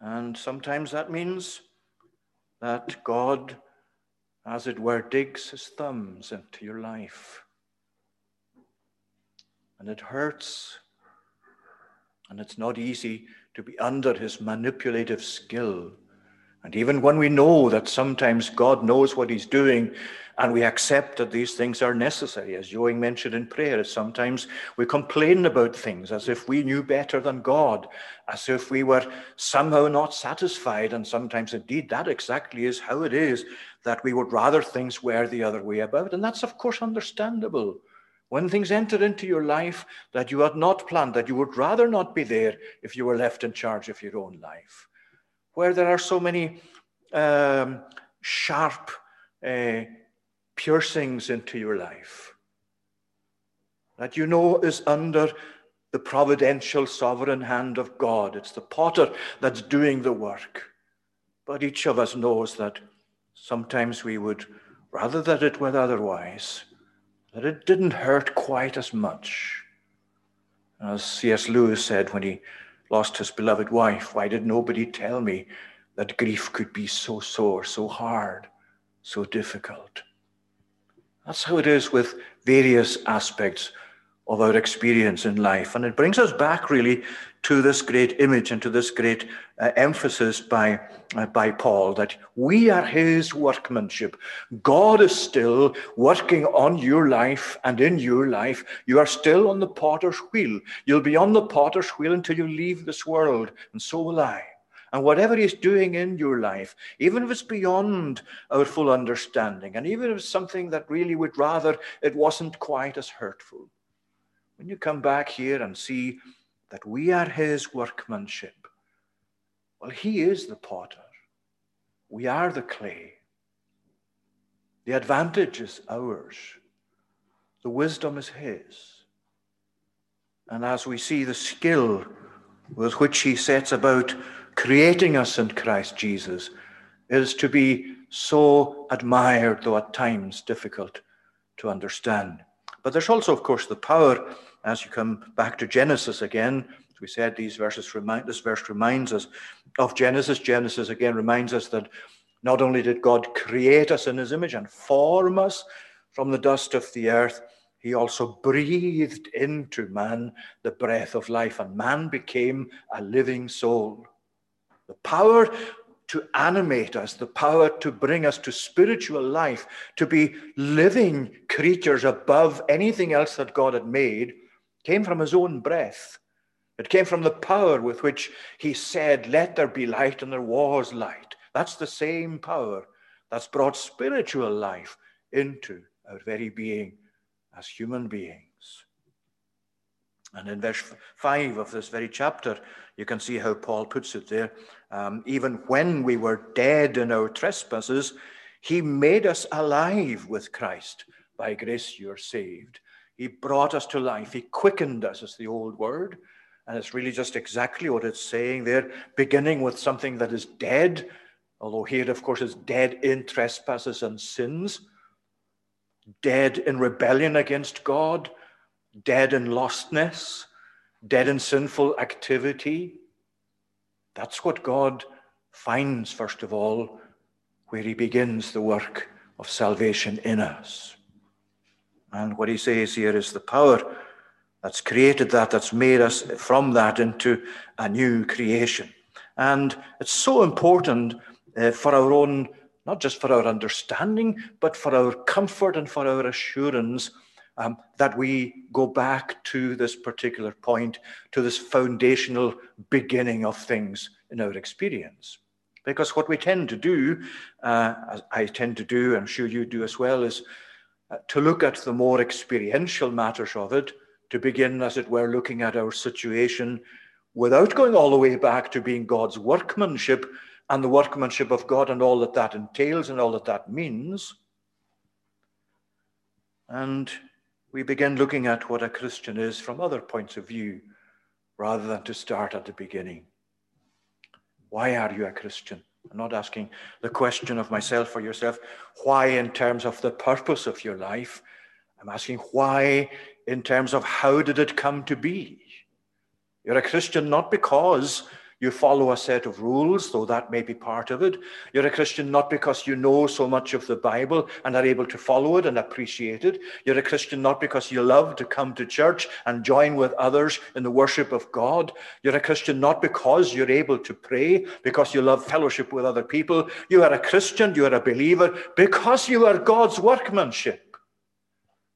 And sometimes that means that God, as it were, digs his thumbs into your life. And it hurts. And it's not easy to be under his manipulative skill. And even when we know that sometimes God knows what he's doing and we accept that these things are necessary, as Joing mentioned in prayer, sometimes we complain about things as if we knew better than God, as if we were somehow not satisfied. And sometimes, indeed, that exactly is how it is that we would rather things were the other way about. And that's, of course, understandable. When things enter into your life that you had not planned, that you would rather not be there if you were left in charge of your own life, where there are so many um, sharp uh, piercings into your life that you know is under the providential sovereign hand of God. It's the potter that's doing the work. But each of us knows that sometimes we would rather that it were otherwise that it didn't hurt quite as much. As C.S. Lewis said when he lost his beloved wife, why did nobody tell me that grief could be so sore, so hard, so difficult? That's how it is with various aspects of our experience in life. And it brings us back really to this great image and to this great uh, emphasis by, uh, by Paul that we are his workmanship. God is still working on your life and in your life. You are still on the potter's wheel. You'll be on the potter's wheel until you leave this world, and so will I. And whatever he's doing in your life, even if it's beyond our full understanding, and even if it's something that really would rather it wasn't quite as hurtful, when you come back here and see that we are his workmanship. Well, he is the potter. We are the clay. The advantage is ours. The wisdom is his. And as we see the skill with which he sets about creating us in Christ Jesus, is to be so admired, though at times difficult to understand. But there's also, of course, the power as you come back to Genesis again, as we said, these verses remind this verse reminds us of Genesis. Genesis again reminds us that not only did God create us in his image and form us from the dust of the earth, he also breathed into man the breath of life, and man became a living soul. The power to animate us, the power to bring us to spiritual life, to be living creatures above anything else that God had made, came from his own breath. It came from the power with which he said, Let there be light, and there was light. That's the same power that's brought spiritual life into our very being as human beings. And in verse 5 of this very chapter, you can see how Paul puts it there. Um, even when we were dead in our trespasses, he made us alive with Christ. By grace you're saved. He brought us to life. He quickened us, is the old word. And it's really just exactly what it's saying there, beginning with something that is dead, although here, of course, is dead in trespasses and sins, dead in rebellion against God, dead in lostness, dead in sinful activity. That's what God finds, first of all, where He begins the work of salvation in us. And what he says here is the power that's created that, that's made us from that into a new creation. And it's so important uh, for our own, not just for our understanding, but for our comfort and for our assurance um, that we go back to this particular point, to this foundational beginning of things in our experience. Because what we tend to do, uh, as I tend to do, I'm sure you do as well, is uh, to look at the more experiential matters of it, to begin, as it were, looking at our situation without going all the way back to being God's workmanship and the workmanship of God and all that that entails and all that that means. And we begin looking at what a Christian is from other points of view rather than to start at the beginning. Why are you a Christian? I'm not asking the question of myself or yourself, why in terms of the purpose of your life. I'm asking why in terms of how did it come to be? You're a Christian not because You follow a set of rules, though that may be part of it. You're a Christian not because you know so much of the Bible and are able to follow it and appreciate it. You're a Christian not because you love to come to church and join with others in the worship of God. You're a Christian not because you're able to pray, because you love fellowship with other people. You are a Christian, you are a believer because you are God's workmanship.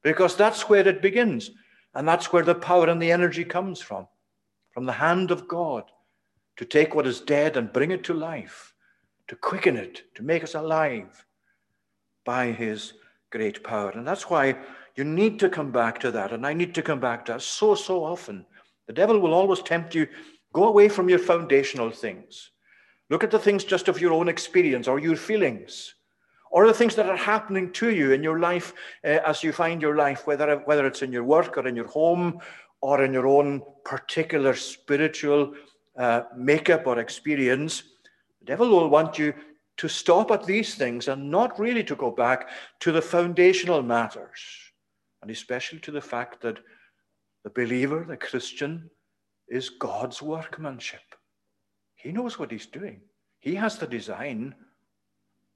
Because that's where it begins. And that's where the power and the energy comes from, from the hand of God to take what is dead and bring it to life, to quicken it, to make us alive by his great power. And that's why you need to come back to that. And I need to come back to that so, so often. The devil will always tempt you go away from your foundational things. Look at the things just of your own experience or your feelings or the things that are happening to you in your life uh, as you find your life, whether, whether it's in your work or in your home or in your own particular spiritual uh, makeup or experience, the devil will want you to stop at these things and not really to go back to the foundational matters, and especially to the fact that the believer, the Christian, is God's workmanship. He knows what he's doing, he has the design,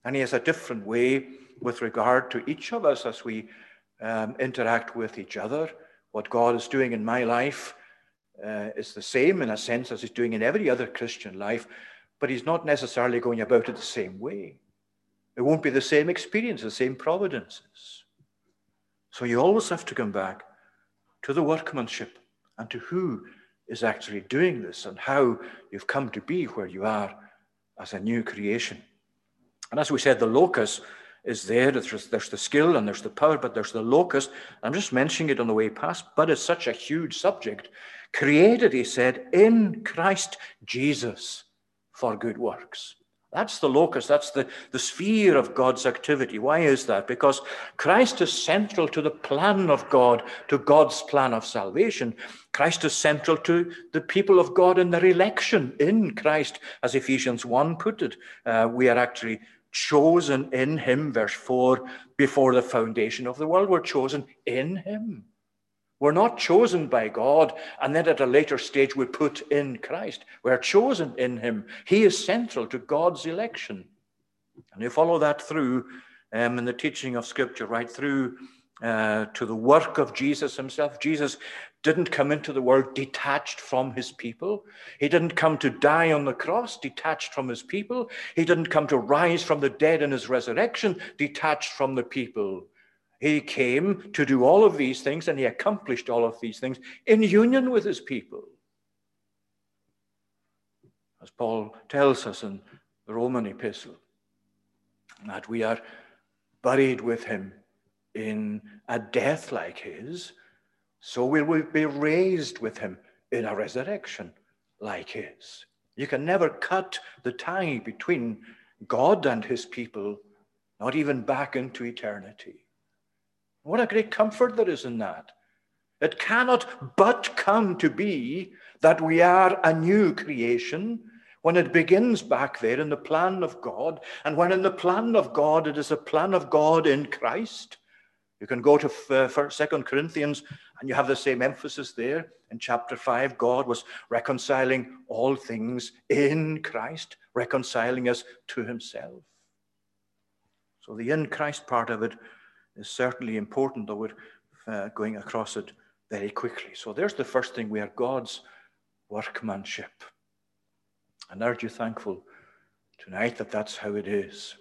and he has a different way with regard to each of us as we um, interact with each other. What God is doing in my life uh, is the same in a sense as he's doing in every other Christian life, but he's not necessarily going about it the same way. It won't be the same experience, the same providences. So you always have to come back to the workmanship and to who is actually doing this and how you've come to be where you are as a new creation. And as we said, the locus is there. There's, there's the skill and there's the power, but there's the locus. I'm just mentioning it on the way past, but it's such a huge subject created, he said, in Christ Jesus for good works. That's the locus, that's the, the sphere of God's activity. Why is that? Because Christ is central to the plan of God, to God's plan of salvation. Christ is central to the people of God in their election in Christ, as Ephesians 1 put it. Uh, we are actually chosen in Him, verse 4, before the foundation of the world. We're chosen in Him. We're not chosen by God and then at a later stage we put in Christ. We're chosen in Him. He is central to God's election. And you follow that through um, in the teaching of Scripture, right through uh, to the work of Jesus Himself. Jesus didn't come into the world detached from His people. He didn't come to die on the cross detached from His people. He didn't come to rise from the dead in His resurrection detached from the people. He came to do all of these things and he accomplished all of these things in union with his people. As Paul tells us in the Roman epistle, that we are buried with him in a death like his, so we will be raised with him in a resurrection like his. You can never cut the tie between God and his people, not even back into eternity. What a great comfort there is in that. It cannot but come to be that we are a new creation when it begins back there in the plan of God, and when in the plan of God it is a plan of God in Christ. You can go to uh, Second Corinthians, and you have the same emphasis there in chapter five. God was reconciling all things in Christ, reconciling us to Himself. So the in Christ part of it is certainly important, though we're uh, going across it very quickly. So there's the first thing we are God's workmanship. And aren't you thankful tonight that that's how it is?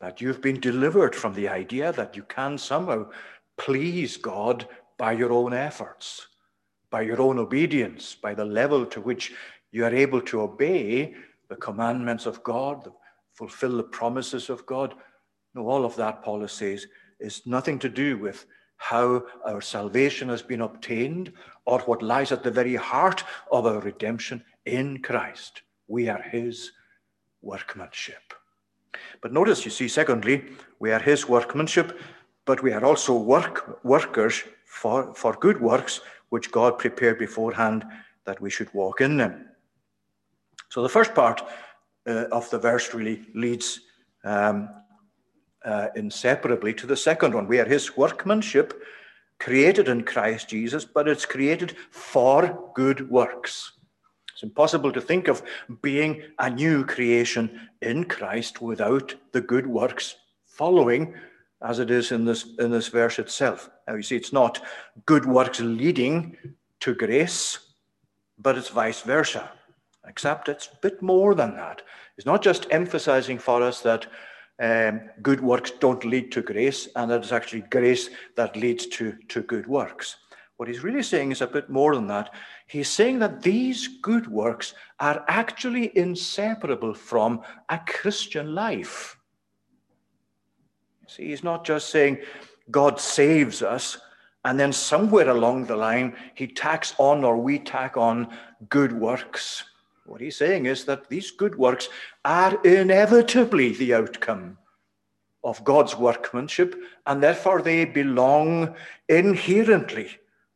That you've been delivered from the idea that you can somehow please God by your own efforts, by your own obedience, by the level to which you are able to obey the commandments of God, fulfill the promises of God. No, all of that, Paul says, is nothing to do with how our salvation has been obtained or what lies at the very heart of our redemption in Christ. We are his workmanship. But notice, you see, secondly, we are his workmanship, but we are also work, workers for, for good works, which God prepared beforehand that we should walk in them. So the first part uh, of the verse really leads um, uh, inseparably to the second one. We are his workmanship, created in Christ Jesus, but it's created for good works. It's impossible to think of being a new creation in Christ without the good works following, as it is in this, in this verse itself. Now, you see, it's not good works leading to grace, but it's vice versa, except it's a bit more than that. It's not just emphasizing for us that um, good works don't lead to grace, and that it's actually grace that leads to, to good works. What he's really saying is a bit more than that. He's saying that these good works are actually inseparable from a Christian life. See, he's not just saying God saves us, and then somewhere along the line, he tacks on or we tack on good works. What he's saying is that these good works are inevitably the outcome of God's workmanship, and therefore they belong inherently.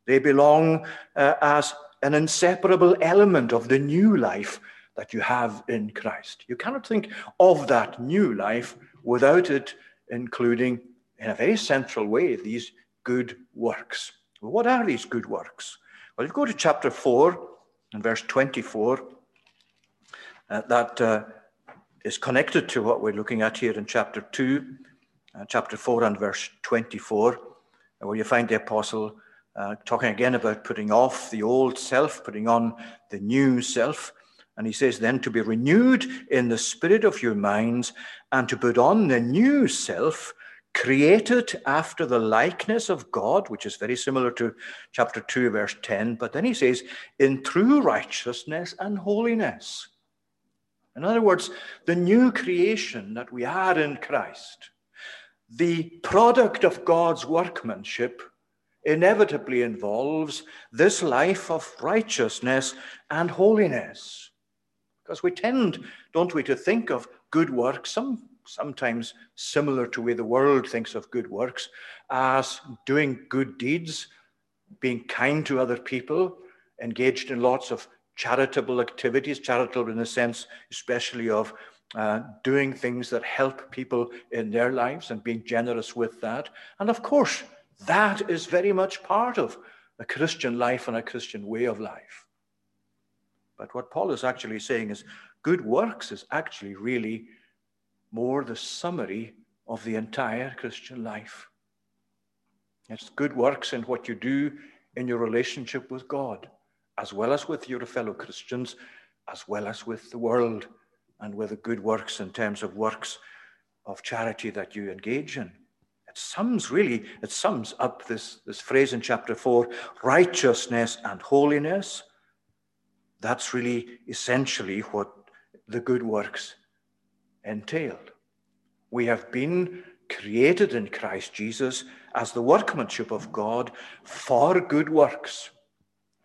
They belong uh, as an inseparable element of the new life that you have in Christ. You cannot think of that new life without it including, in a very central way, these good works. Well, what are these good works? Well, if you go to chapter 4 and verse 24, uh, that uh, is connected to what we're looking at here in chapter 2, uh, chapter 4 and verse 24, uh, where you find the apostle uh, talking again about putting off the old self, putting on the new self. And he says, then to be renewed in the spirit of your minds and to put on the new self, created after the likeness of God, which is very similar to chapter 2, verse 10. But then he says, in true righteousness and holiness. In other words, the new creation that we are in Christ, the product of God's workmanship, inevitably involves this life of righteousness and holiness. Because we tend, don't we, to think of good works, some, sometimes similar to the way the world thinks of good works, as doing good deeds, being kind to other people, engaged in lots of charitable activities, charitable in the sense especially of uh, doing things that help people in their lives and being generous with that. And of course, that is very much part of a Christian life and a Christian way of life. But what Paul is actually saying is good works is actually really more the summary of the entire Christian life. It's good works in what you do in your relationship with God as well as with your fellow Christians, as well as with the world, and with the good works in terms of works of charity that you engage in. It sums really, it sums up this, this phrase in chapter 4 righteousness and holiness. That's really essentially what the good works entailed. We have been created in Christ Jesus as the workmanship of God for good works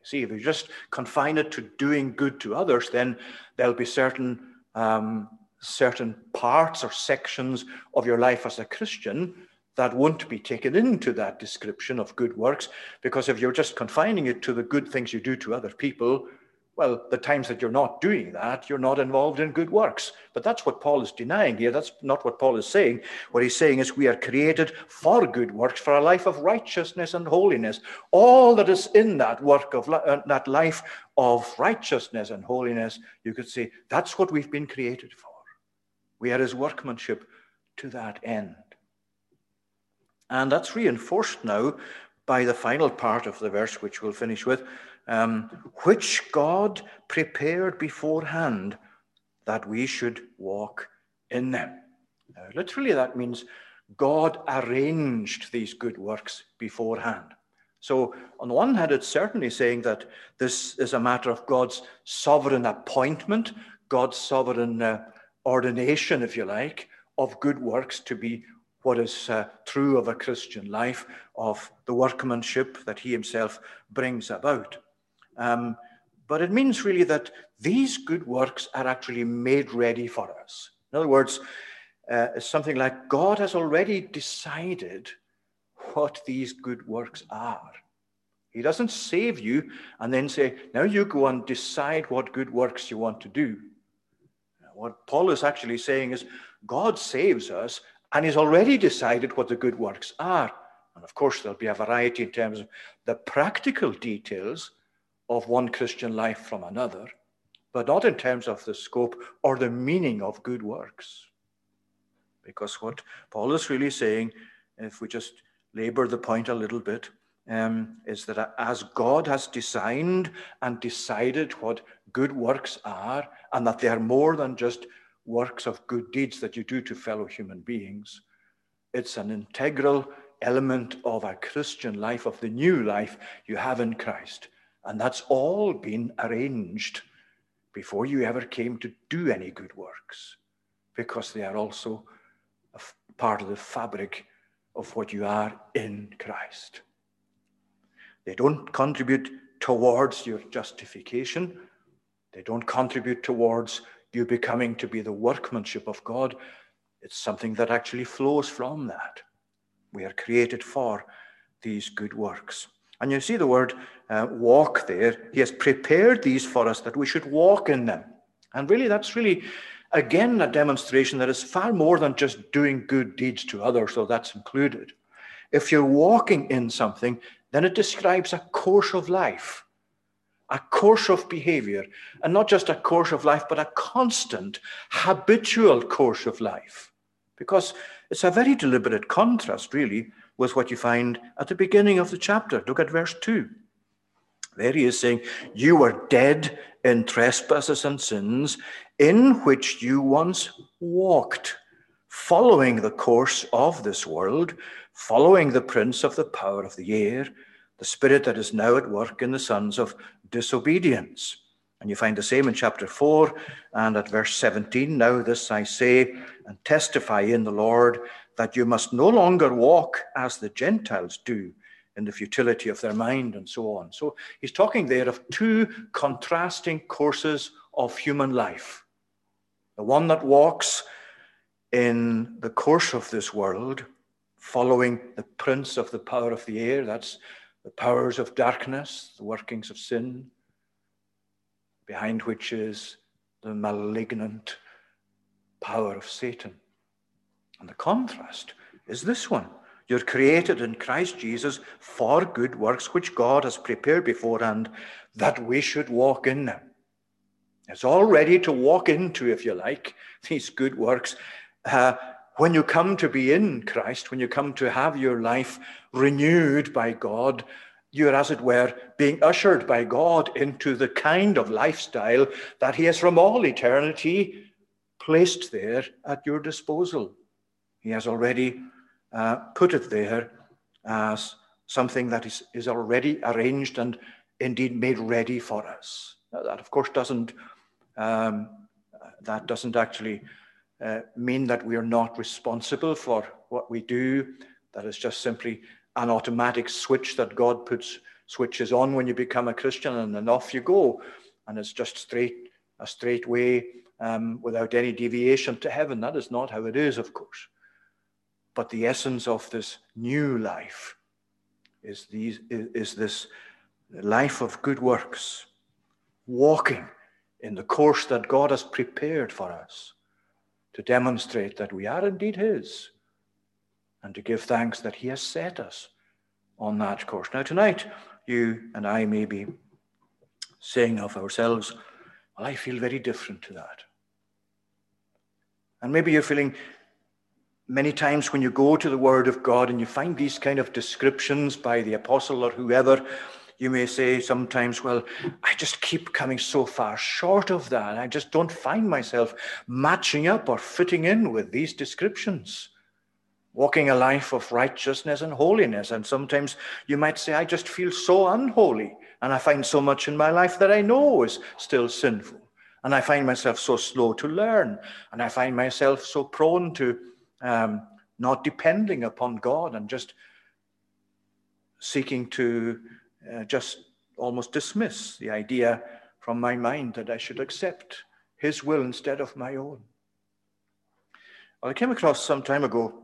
See, if you just confine it to doing good to others, then there'll be certain um, certain parts or sections of your life as a Christian that won't be taken into that description of good works, because if you're just confining it to the good things you do to other people, well, the times that you're not doing that, you're not involved in good works. But that's what Paul is denying here. That's not what Paul is saying. What he's saying is we are created for good works, for a life of righteousness and holiness. All that is in that work of uh, that life of righteousness and holiness, you could say that's what we've been created for. We are his workmanship to that end. And that's reinforced now by the final part of the verse, which we'll finish with um, which God prepared beforehand that we should walk in them. Now, literally, that means God arranged these good works beforehand. So, on the one hand, it's certainly saying that this is a matter of God's sovereign appointment, God's sovereign uh, ordination, if you like, of good works to be what is uh, true of a Christian life, of the workmanship that He Himself brings about. Um, but it means really that these good works are actually made ready for us. In other words, uh, something like God has already decided what these good works are. He doesn't save you and then say, now you go and decide what good works you want to do. What Paul is actually saying is, God saves us and He's already decided what the good works are. And of course, there'll be a variety in terms of the practical details of one Christian life from another. but not in terms of the scope or the meaning of good works. Because what Paul is really saying, if we just labor the point a little bit, um, is that as God has designed and decided what good works are, and that they are more than just works of good deeds that you do to fellow human beings, it's an integral element of a Christian life, of the new life you have in Christ. And that's all been arranged before you ever came to do any good works, because they are also a part of the fabric of what you are in Christ. They don't contribute towards your justification. They don't contribute towards you becoming to be the workmanship of God. It's something that actually flows from that. We are created for these good works. And you see the word uh, walk there. He has prepared these for us that we should walk in them. And really, that's really, again, a demonstration that is far more than just doing good deeds to others, though that's included. If you're walking in something, then it describes a course of life, a course of behavior, and not just a course of life, but a constant, habitual course of life. Because it's a very deliberate contrast, really, with what you find at the beginning of the chapter. Look at verse 2. There he is saying, You were dead in trespasses and sins, in which you once walked, following the course of this world, following the prince of the power of the air, the spirit that is now at work in the sons of disobedience. And you find the same in chapter 4 and at verse 17. Now, this I say and testify in the Lord that you must no longer walk as the Gentiles do in the futility of their mind and so on. So he's talking there of two contrasting courses of human life the one that walks in the course of this world, following the prince of the power of the air, that's the powers of darkness, the workings of sin, behind which is the malignant power of Satan. And the contrast is this one. You're created in Christ Jesus for good works which God has prepared beforehand that we should walk in them. It's all ready to walk into, if you like, these good works. Uh, when you come to be in Christ, when you come to have your life renewed by God, you're, as it were, being ushered by God into the kind of lifestyle that He has from all eternity placed there at your disposal. He has already uh, put it there as something that is, is already arranged and indeed made ready for us. Now, that, of course, doesn't um, that doesn't actually uh, mean that we are not responsible for what we do. That is just simply an automatic switch that God puts switches on when you become a Christian, and then off you go, and it's just straight a straight way um, without any deviation to heaven. That is not how it is, of course. But the essence of this new life is, these, is this life of good works, walking in the course that God has prepared for us to demonstrate that we are indeed His and to give thanks that He has set us on that course. Now, tonight, you and I may be saying of ourselves, Well, I feel very different to that. And maybe you're feeling many times when you go to the Word of God and you find these kind of descriptions by the apostle or whoever you may say sometimes, well, I just keep coming so far short of that. I just don't find myself matching up or fitting in with these descriptions. Walking a life of righteousness and holiness. And sometimes you might say, I just feel so unholy. And I find so much in my life that I know is still sinful. And I find myself so slow to learn. And I find myself so prone to um, not depending upon God and just seeking to uh, just almost dismiss the idea from my mind that I should accept his will instead of my own. Well, I came across some time ago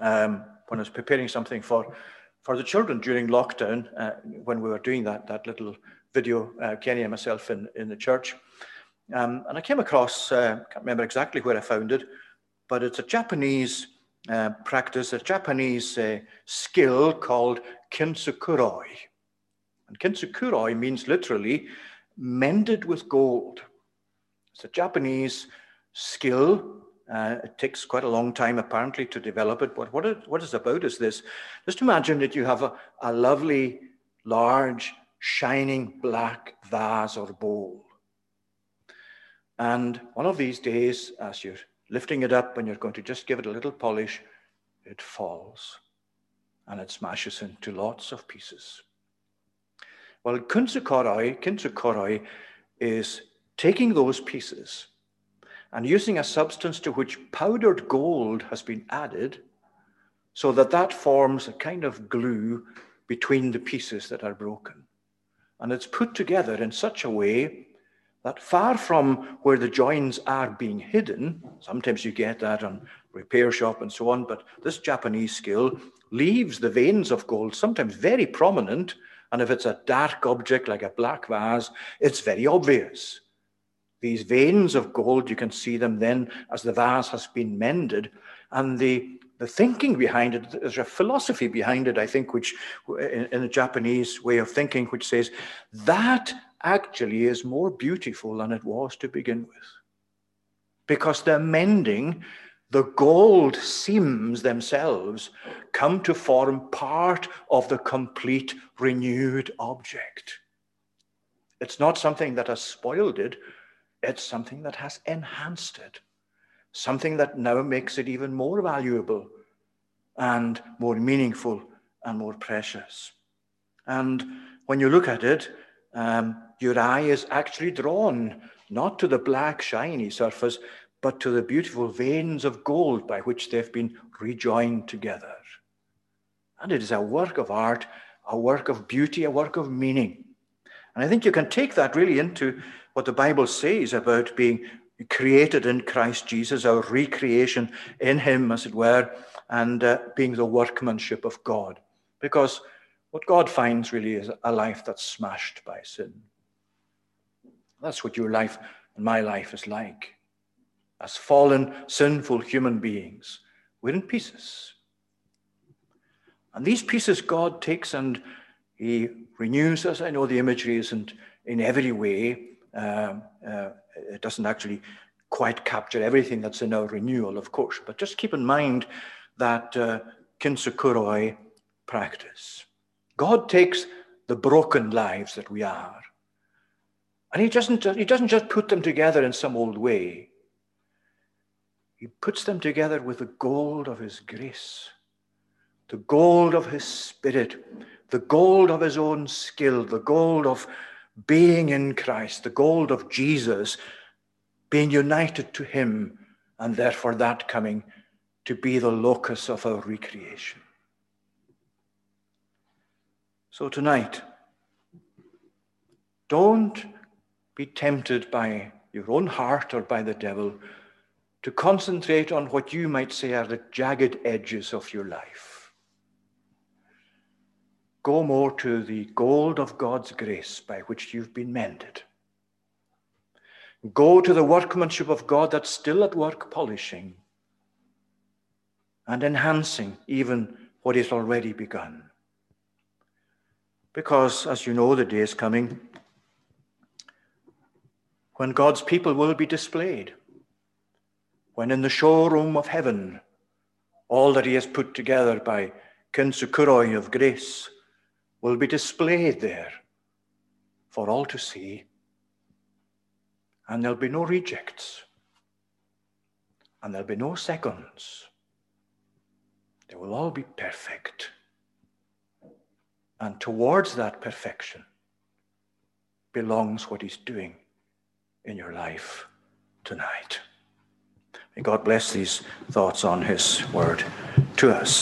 um, when I was preparing something for, for the children during lockdown, uh, when we were doing that, that little video, uh, Kenny and myself in, in the church. Um, and I came across, uh, I can't remember exactly where I found it, but it's a Japanese uh, practice, a Japanese uh, skill called kintsukuroi. And kintsukuroi means literally mended with gold. It's a Japanese skill. Uh, it takes quite a long time, apparently, to develop it. But what it, what it's about is this. Just imagine that you have a, a lovely, large, shining black vase or bowl. And one of these days, as you're lifting it up and you're going to just give it a little polish, it falls and it smashes into lots of pieces. Well, kintsukuroi, kintsukuroi is taking those pieces and using a substance to which powdered gold has been added so that that forms a kind of glue between the pieces that are broken. And it's put together in such a way that far from where the joins are being hidden, sometimes you get that on repair shop and so on, but this Japanese skill leaves the veins of gold sometimes very prominent. And if it's a dark object like a black vase, it's very obvious. These veins of gold, you can see them then as the vase has been mended. And the, the thinking behind it, there's a philosophy behind it, I think, which in, in a Japanese way of thinking, which says that actually is more beautiful than it was to begin with. Because the mending, the gold seams themselves come to form part of the complete renewed object. It's not something that has spoiled it, it's something that has enhanced it, something that now makes it even more valuable and more meaningful and more precious. And when you look at it, um, your eye is actually drawn not to the black, shiny surface, but to the beautiful veins of gold by which they've been rejoined together. And it is a work of art, a work of beauty, a work of meaning. And I think you can take that really into what the Bible says about being created in Christ Jesus, our recreation in Him, as it were, and uh, being the workmanship of God. Because what God finds really is a life that's smashed by sin. That's what your life and my life is like. As fallen, sinful human beings, we're in pieces. And these pieces God takes and He renews us. I know the imagery isn't in every way, um, uh, it doesn't actually quite capture everything that's in our renewal, of course, but just keep in mind that uh, kintsukuroi practice. God takes the broken lives that we are, and he doesn't, he doesn't just put them together in some old way. He puts them together with the gold of his grace, the gold of his spirit, the gold of his own skill, the gold of being in Christ, the gold of Jesus, being united to him, and therefore that coming to be the locus of our recreation. So tonight, don't be tempted by your own heart or by the devil to concentrate on what you might say are the jagged edges of your life. Go more to the gold of God's grace by which you've been mended. Go to the workmanship of God that's still at work polishing and enhancing even what is already begun. Because, as you know, the day is coming when God's people will be displayed, when in the showroom of heaven, all that He has put together by kintsukuroi of grace will be displayed there for all to see. And there'll be no rejects, and there'll be no seconds. They will all be perfect. And towards that perfection belongs what he's doing in your life tonight. May God bless these thoughts on his word to us.